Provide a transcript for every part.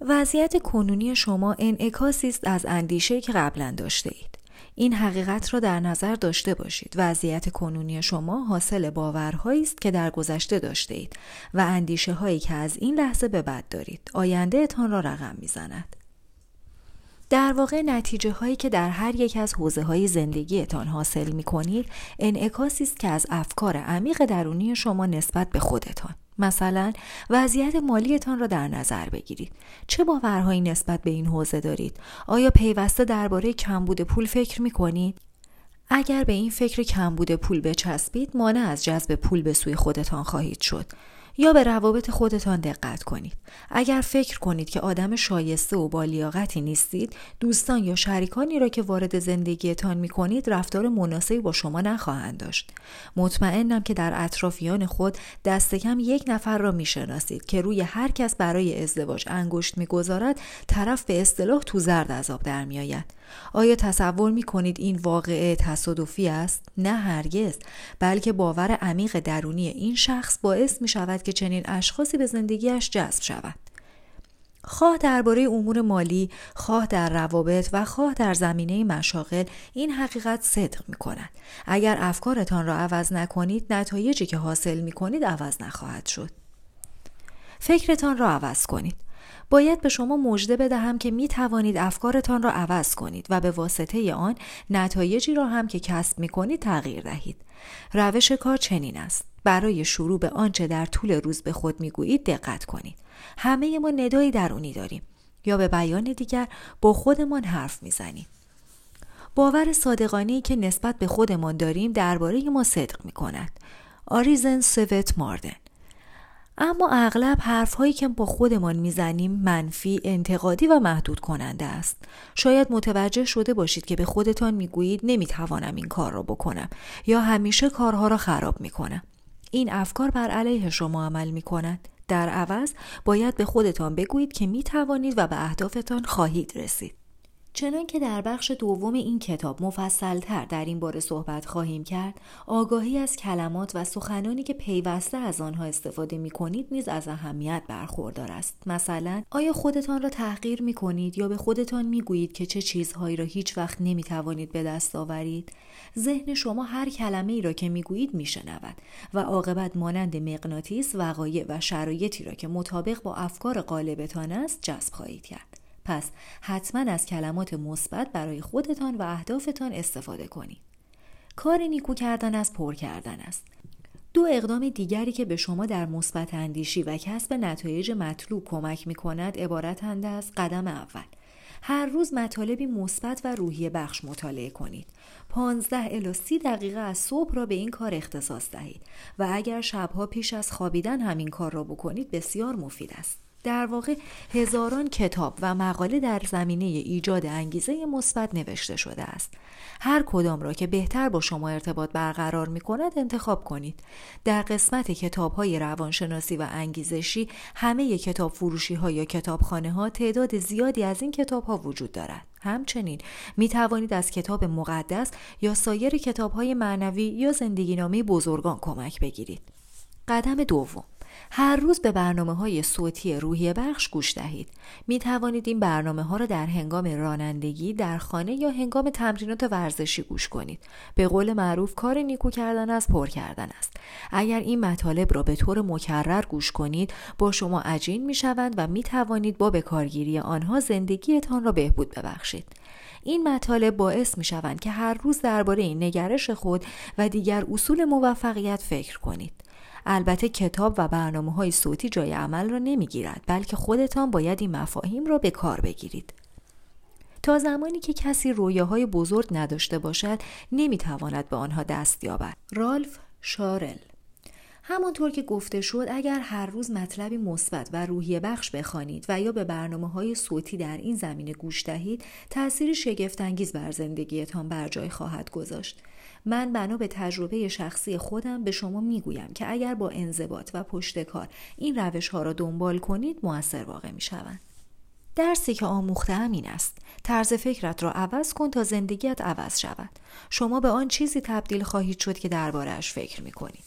وضعیت کنونی شما انعکاسی است از اندیشه که قبلا داشته اید. این حقیقت را در نظر داشته باشید. وضعیت کنونی شما حاصل باورهایی است که در گذشته داشته اید و اندیشه هایی که از این لحظه به بعد دارید. آینده اتان را رقم می‌زند. در واقع نتیجه هایی که در هر یک از حوزه های زندگیتان حاصل می کنید انعکاسی است که از افکار عمیق درونی شما نسبت به خودتان مثلا وضعیت مالیتان را در نظر بگیرید. چه باورهایی نسبت به این حوزه دارید؟ آیا پیوسته درباره کمبود پول فکر می کنید اگر به این فکر کمبود پول بچسبید مانع از جذب پول به سوی خودتان خواهید شد. یا به روابط خودتان دقت کنید. اگر فکر کنید که آدم شایسته و بالیاقتی نیستید، دوستان یا شریکانی را که وارد زندگیتان می کنید رفتار مناسبی با شما نخواهند داشت. مطمئنم که در اطرافیان خود دست کم یک نفر را می شناسید که روی هر کس برای ازدواج انگشت می‌گذارد طرف به اصطلاح تو زرد عذاب در میآید. آیا تصور می کنید این واقعه تصادفی است؟ نه هرگز بلکه باور عمیق درونی این شخص باعث می شود که چنین اشخاصی به زندگیش جذب شود. خواه درباره امور مالی، خواه در روابط و خواه در زمینه مشاغل این حقیقت صدق می کند. اگر افکارتان را عوض نکنید نتایجی که حاصل می کنید عوض نخواهد شد. فکرتان را عوض کنید. باید به شما مژده بدهم که می توانید افکارتان را عوض کنید و به واسطه آن نتایجی را هم که کسب می کنید تغییر دهید. روش کار چنین است. برای شروع به آنچه در طول روز به خود می گویید دقت کنید. همه ما ندایی درونی داریم یا به بیان دیگر با خودمان حرف می‌زنیم. باور صادقانه که نسبت به خودمان داریم درباره ما صدق می کند. آریزن سوت ماردن اما اغلب حرفهایی که با خودمان می‌زنیم منفی، انتقادی و محدود کننده است. شاید متوجه شده باشید که به خودتان می‌گویید نمی‌توانم این کار را بکنم یا همیشه کارها را خراب می‌کنم. این افکار بر علیه شما عمل می کند. در عوض باید به خودتان بگویید که می توانید و به اهدافتان خواهید رسید. چنان که در بخش دوم این کتاب مفصلتر در این باره صحبت خواهیم کرد آگاهی از کلمات و سخنانی که پیوسته از آنها استفاده می کنید نیز از اهمیت برخوردار است. مثلا آیا خودتان را تحقیر می کنید یا به خودتان می گویید که چه چیزهایی را هیچ وقت نمی توانید به دست آورید؟ ذهن شما هر کلمه ای را که می گویید می شنود و عاقبت مانند مغناطیس وقایع و شرایطی را که مطابق با افکار غالبتان است جذب خواهید کرد. پس حتما از کلمات مثبت برای خودتان و اهدافتان استفاده کنید. کار نیکو کردن از پر کردن است. دو اقدام دیگری که به شما در مثبت اندیشی و کسب نتایج مطلوب کمک می کند عبارتند از قدم اول هر روز مطالبی مثبت و روحی بخش مطالعه کنید. 15 الی 30 دقیقه از صبح را به این کار اختصاص دهید و اگر شبها پیش از خوابیدن همین کار را بکنید بسیار مفید است. در واقع هزاران کتاب و مقاله در زمینه ایجاد انگیزه مثبت نوشته شده است. هر کدام را که بهتر با شما ارتباط برقرار می کند انتخاب کنید. در قسمت کتاب های روانشناسی و انگیزشی همه کتاب فروشی ها یا کتابخانه ها تعداد زیادی از این کتاب ها وجود دارد. همچنین می توانید از کتاب مقدس یا سایر کتاب های معنوی یا زندگی نامه بزرگان کمک بگیرید. قدم دوم هر روز به برنامه های صوتی روحی بخش گوش دهید. می توانید این برنامه ها را در هنگام رانندگی در خانه یا هنگام تمرینات ورزشی گوش کنید. به قول معروف کار نیکو کردن از پر کردن است. اگر این مطالب را به طور مکرر گوش کنید با شما عجین می شوند و می توانید با بکارگیری آنها زندگیتان را بهبود ببخشید. این مطالب باعث می شوند که هر روز درباره این نگرش خود و دیگر اصول موفقیت فکر کنید. البته کتاب و برنامه های صوتی جای عمل را نمی گیرد بلکه خودتان باید این مفاهیم را به کار بگیرید. تا زمانی که کسی رویاهای بزرگ نداشته باشد نمی‌تواند به آنها دست یابد. رالف شارل همانطور که گفته شد اگر هر روز مطلبی مثبت و روحی بخش بخوانید و یا به برنامه های صوتی در این زمینه گوش دهید تأثیر شگفتانگیز بر زندگیتان بر جای خواهد گذاشت من بنا به تجربه شخصی خودم به شما می‌گویم که اگر با انضباط و پشتکار این روش ها را دنبال کنید موثر واقع می شوند. درسی که آموختم این است طرز فکرت را عوض کن تا زندگیت عوض شود شما به آن چیزی تبدیل خواهید شد که دربارهاش فکر می کنید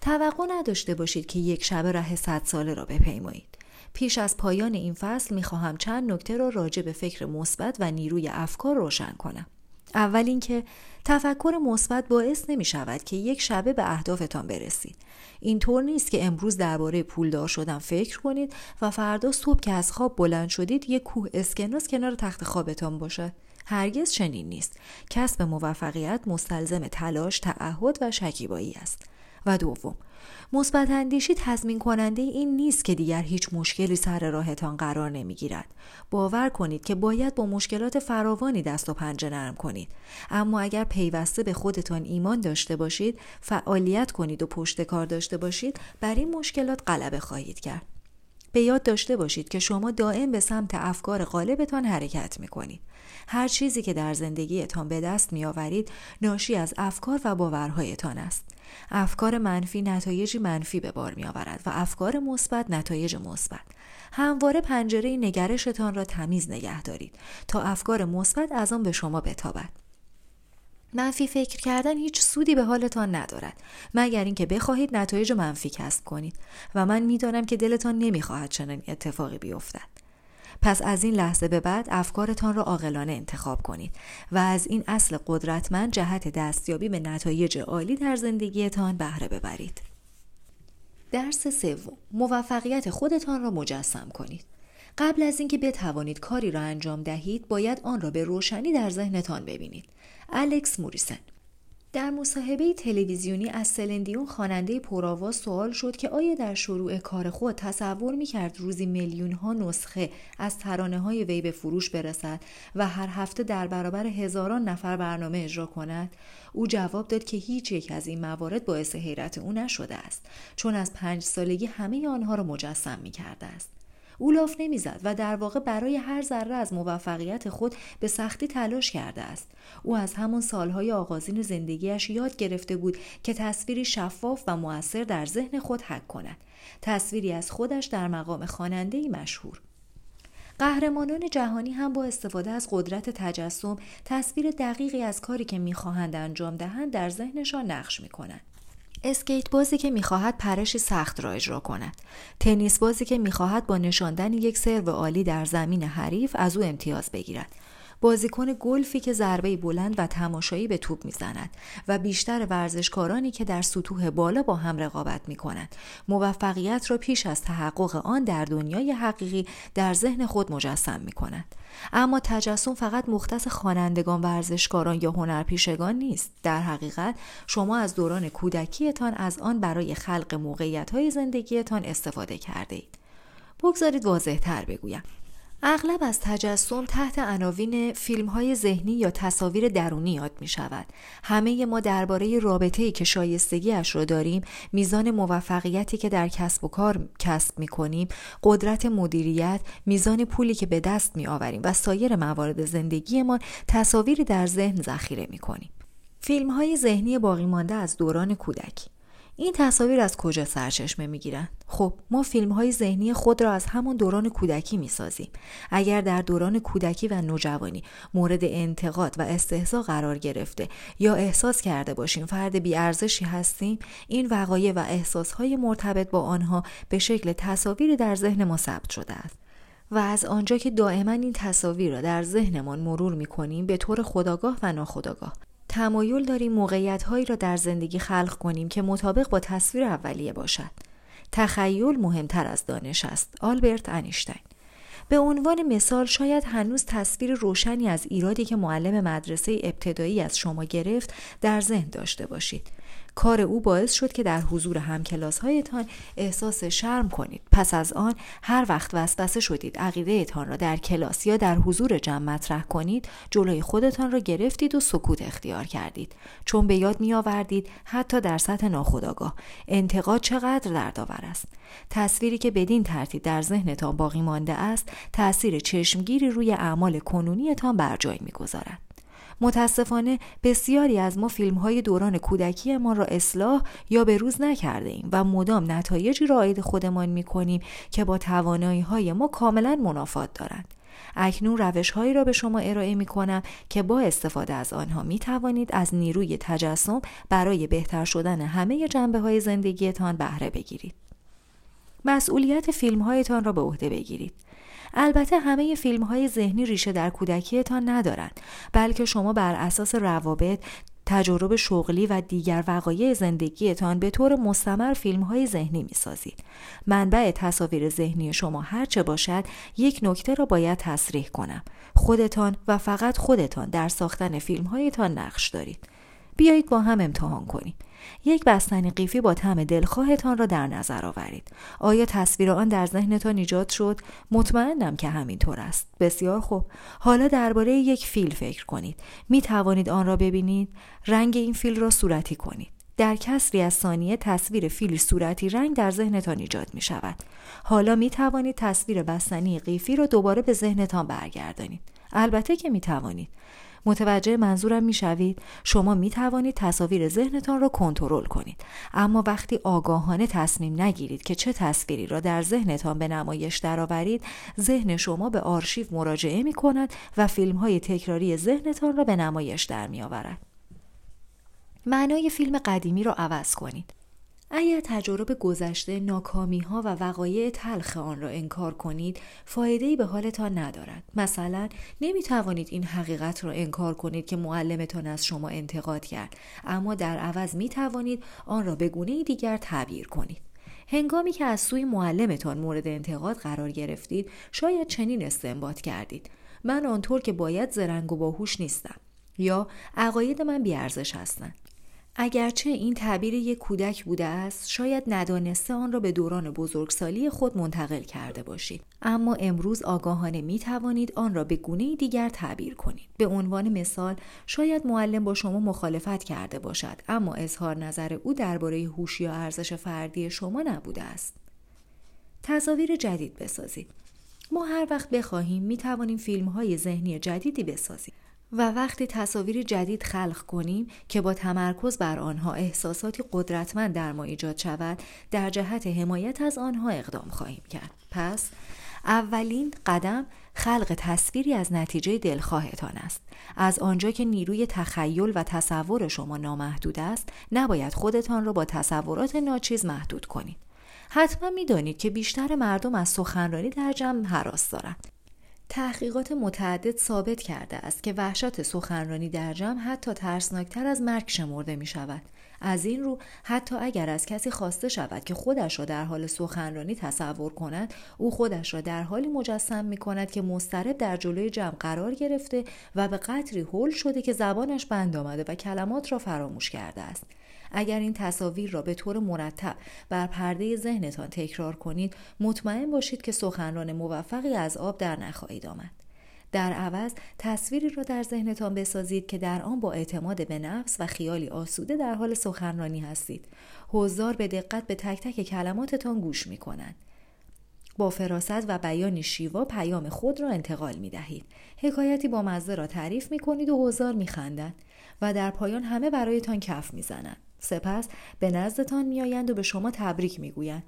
توقع نداشته باشید که یک شب ره صد ساله را بپیمایید پیش از پایان این فصل می‌خواهم چند نکته را راجع به فکر مثبت و نیروی افکار روشن کنم. اول اینکه تفکر مثبت باعث نمی شود که یک شبه به اهدافتان برسید. اینطور نیست که امروز درباره پولدار شدن فکر کنید و فردا صبح که از خواب بلند شدید یک کوه اسکناس کنار تخت خوابتان باشد. هرگز چنین نیست. کسب موفقیت مستلزم تلاش، تعهد و شکیبایی است. و دوم مثبت اندیشی تضمین کننده این نیست که دیگر هیچ مشکلی سر راهتان قرار نمی‌گیرد. باور کنید که باید با مشکلات فراوانی دست و پنجه نرم کنید. اما اگر پیوسته به خودتان ایمان داشته باشید فعالیت کنید و پشت کار داشته باشید بر این مشکلات غلبه خواهید کرد. به یاد داشته باشید که شما دائم به سمت افکار غالبتان حرکت می کنید. هر چیزی که در زندگیتان به دست می آورید ناشی از افکار و باورهایتان است. افکار منفی نتایجی منفی به بار می آورد و افکار مثبت نتایج مثبت. همواره پنجره نگرشتان را تمیز نگه دارید تا افکار مثبت از آن به شما بتابد. منفی فکر کردن هیچ سودی به حالتان ندارد مگر اینکه بخواهید نتایج منفی کسب کنید و من می‌دانم که دلتان نمی‌خواهد چنین اتفاقی بیفتد پس از این لحظه به بعد افکارتان را عاقلانه انتخاب کنید و از این اصل قدرتمند جهت دستیابی به نتایج عالی در زندگیتان بهره ببرید. درس سوم موفقیت خودتان را مجسم کنید. قبل از اینکه بتوانید کاری را انجام دهید باید آن را به روشنی در ذهنتان ببینید. الکس موریسن. در مصاحبه تلویزیونی از سلندیون خواننده پرآواز سوال شد که آیا در شروع کار خود تصور می‌کرد روزی میلیون ها نسخه از ترانه های وی به فروش برسد و هر هفته در برابر هزاران نفر برنامه اجرا کند؟ او جواب داد که هیچ یک از این موارد باعث حیرت او نشده است چون از پنج سالگی همه آنها را مجسم می کرده است. او لاف نمی‌زد و در واقع برای هر ذره از موفقیت خود به سختی تلاش کرده است. او از همان سالهای آغازین زندگیش یاد گرفته بود که تصویری شفاف و موثر در ذهن خود حک کند. تصویری از خودش در مقام خواننده مشهور. قهرمانان جهانی هم با استفاده از قدرت تجسم تصویر دقیقی از کاری که می‌خواهند انجام دهند در ذهنشان نقش می‌کنند. اسکیت بازی که می‌خواهد پرشی سخت را اجرا کند. تنیس بازی که می‌خواهد با نشاندن یک سرو عالی در زمین حریف از او امتیاز بگیرد. بازیکن گلفی که ضربه بلند و تماشایی به توپ می‌زند و بیشتر ورزشکارانی که در سطوح بالا با هم رقابت می کنند موفقیت را پیش از تحقق آن در دنیای حقیقی در ذهن خود مجسم می کنند اما تجسم فقط مختص خوانندگان ورزشکاران یا هنرپیشگان نیست. در حقیقت شما از دوران کودکیتان از آن برای خلق موقعیت های زندگیتان استفاده کرده اید بگذارید واضح تر بگویم. اغلب از تجسم تحت عناوین فیلم های ذهنی یا تصاویر درونی یاد می شود. همه ما درباره رابطه ای که شایستگیش را داریم، میزان موفقیتی که در کسب و کار کسب می کنیم، قدرت مدیریت، میزان پولی که به دست می آوریم و سایر موارد زندگیمان تصاویری در ذهن ذخیره می کنیم. فیلم های ذهنی باقی مانده از دوران کودکی این تصاویر از کجا سرچشمه می‌گیرند خب ما فیلم های ذهنی خود را از همون دوران کودکی می‌سازیم. اگر در دوران کودکی و نوجوانی مورد انتقاد و استحضا قرار گرفته یا احساس کرده باشیم فرد بیارزشی هستیم این وقایع و احساس های مرتبط با آنها به شکل تصاویری در ذهن ما ثبت شده است. و از آنجا که دائما این تصاویر را در ذهنمان مرور می کنیم به طور خداگاه و ناخداگاه تمایل داریم موقعیت هایی را در زندگی خلق کنیم که مطابق با تصویر اولیه باشد. تخیل مهمتر از دانش است. آلبرت انیشتین به عنوان مثال شاید هنوز تصویر روشنی از ایرادی که معلم مدرسه ابتدایی از شما گرفت در ذهن داشته باشید. کار او باعث شد که در حضور همکلاس هایتان احساس شرم کنید. پس از آن هر وقت وسوسه شدید عقیدهتان را در کلاس یا در حضور جمع مطرح کنید جلوی خودتان را گرفتید و سکوت اختیار کردید. چون به یاد می آوردید حتی در سطح ناخودآگاه انتقاد چقدر دردآور است. تصویری که بدین ترتیب در ذهنتان باقی مانده است تاثیر چشمگیری روی اعمال کنونیتان بر جای می‌گذارد متاسفانه بسیاری از ما فیلم های دوران کودکی ما را اصلاح یا به روز نکرده ایم و مدام نتایجی را عاید خودمان می کنیم که با توانایی های ما کاملا منافات دارند. اکنون روش هایی را به شما ارائه می کنم که با استفاده از آنها می توانید از نیروی تجسم برای بهتر شدن همه جنبه های زندگیتان بهره بگیرید. مسئولیت فیلم هایتان را به عهده بگیرید. البته همه فیلم های ذهنی ریشه در کودکیتان ندارند بلکه شما بر اساس روابط تجربه شغلی و دیگر وقایع زندگیتان به طور مستمر فیلم های ذهنی می سازید. منبع تصاویر ذهنی شما هرچه باشد یک نکته را باید تصریح کنم. خودتان و فقط خودتان در ساختن فیلم هایتان نقش دارید. بیایید با هم امتحان کنیم. یک بستنی قیفی با طعم دلخواهتان را در نظر آورید. آیا تصویر آن در ذهنتان ایجاد شد؟ مطمئنم که همینطور است. بسیار خوب. حالا درباره یک فیل فکر کنید. می توانید آن را ببینید؟ رنگ این فیل را صورتی کنید. در کسری از ثانیه تصویر فیل صورتی رنگ در ذهنتان ایجاد می شود. حالا می توانید تصویر بستنی قیفی را دوباره به ذهنتان برگردانید. البته که می توانید. متوجه منظورم می‌شوید؟ شما می توانید تصاویر ذهنتان را کنترل کنید. اما وقتی آگاهانه تصمیم نگیرید که چه تصویری را در ذهنتان به نمایش درآورید ذهن شما به آرشیو مراجعه می کند و فیلم های تکراری ذهنتان را به نمایش در می آورد. معنای فیلم قدیمی را عوض کنید. اگر تجربه گذشته ناکامی ها و وقایع تلخ آن را انکار کنید فایده به حالتان ندارد. مثلا نمی توانید این حقیقت را انکار کنید که معلمتان از شما انتقاد کرد. اما در عوض می توانید آن را به گونه دیگر تعبیر کنید. هنگامی که از سوی معلمتان مورد انتقاد قرار گرفتید شاید چنین استنباط کردید. من آنطور که باید زرنگ و باهوش نیستم. یا عقاید من بیارزش هستند. اگرچه این تعبیر یک کودک بوده است شاید ندانسته آن را به دوران بزرگسالی خود منتقل کرده باشید. اما امروز آگاهانه می توانید آن را به گونه دیگر تعبیر کنید. به عنوان مثال شاید معلم با شما مخالفت کرده باشد اما اظهار نظر او درباره هوش یا ارزش فردی شما نبوده است. تصاویر جدید بسازید. ما هر وقت بخواهیم می توانیم فیلم های ذهنی جدیدی بسازیم. و وقتی تصاویر جدید خلق کنیم که با تمرکز بر آنها احساساتی قدرتمند در ما ایجاد شود در جهت حمایت از آنها اقدام خواهیم کرد. پس اولین قدم خلق تصویری از نتیجه دلخواهتان است. از آنجا که نیروی تخیل و تصور شما نامحدود است نباید خودتان را با تصورات ناچیز محدود کنید. حتما می‌دانید که بیشتر مردم از سخنرانی در جمع حراس دارند. تحقیقات متعدد ثابت کرده است که وحشت سخنرانی در جمع حتی ترسناکتر از مرگ شمرده می شود. از این رو حتی اگر از کسی خواسته شود که خودش را در حال سخنرانی تصور کند او خودش را در حالی مجسم می کند که مسترب در جلوی جمع قرار گرفته و به قطری هول شده که زبانش بند آمده و کلمات را فراموش کرده است اگر این تصاویر را به طور مرتب بر پرده ذهنتان تکرار کنید مطمئن باشید که سخنران موفقی از آب در نخواهید آمد در عوض تصویری را در ذهنتان بسازید که در آن با اعتماد به نفس و خیالی آسوده در حال سخنرانی هستید حضار به دقت به تک تک کلماتتان گوش می کنند با فراست و بیان شیوا پیام خود را انتقال می دهید. حکایتی با مزه را تعریف می کنید و حضار می خندند و در پایان همه برایتان کف می زنند. سپس به نزدتان میآیند و به شما تبریک می‌گویند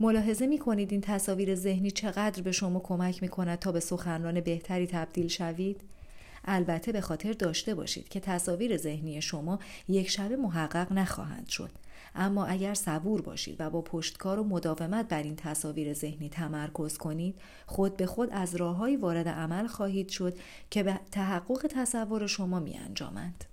ملاحظه می کنید این تصاویر ذهنی چقدر به شما کمک می کند تا به سخنران بهتری تبدیل شوید؟ البته به خاطر داشته باشید که تصاویر ذهنی شما یک شبه محقق نخواهند شد. اما اگر صبور باشید و با پشتکار و مداومت بر این تصاویر ذهنی تمرکز کنید خود به خود از راههایی وارد عمل خواهید شد که به تحقق تصور شما می انجامند.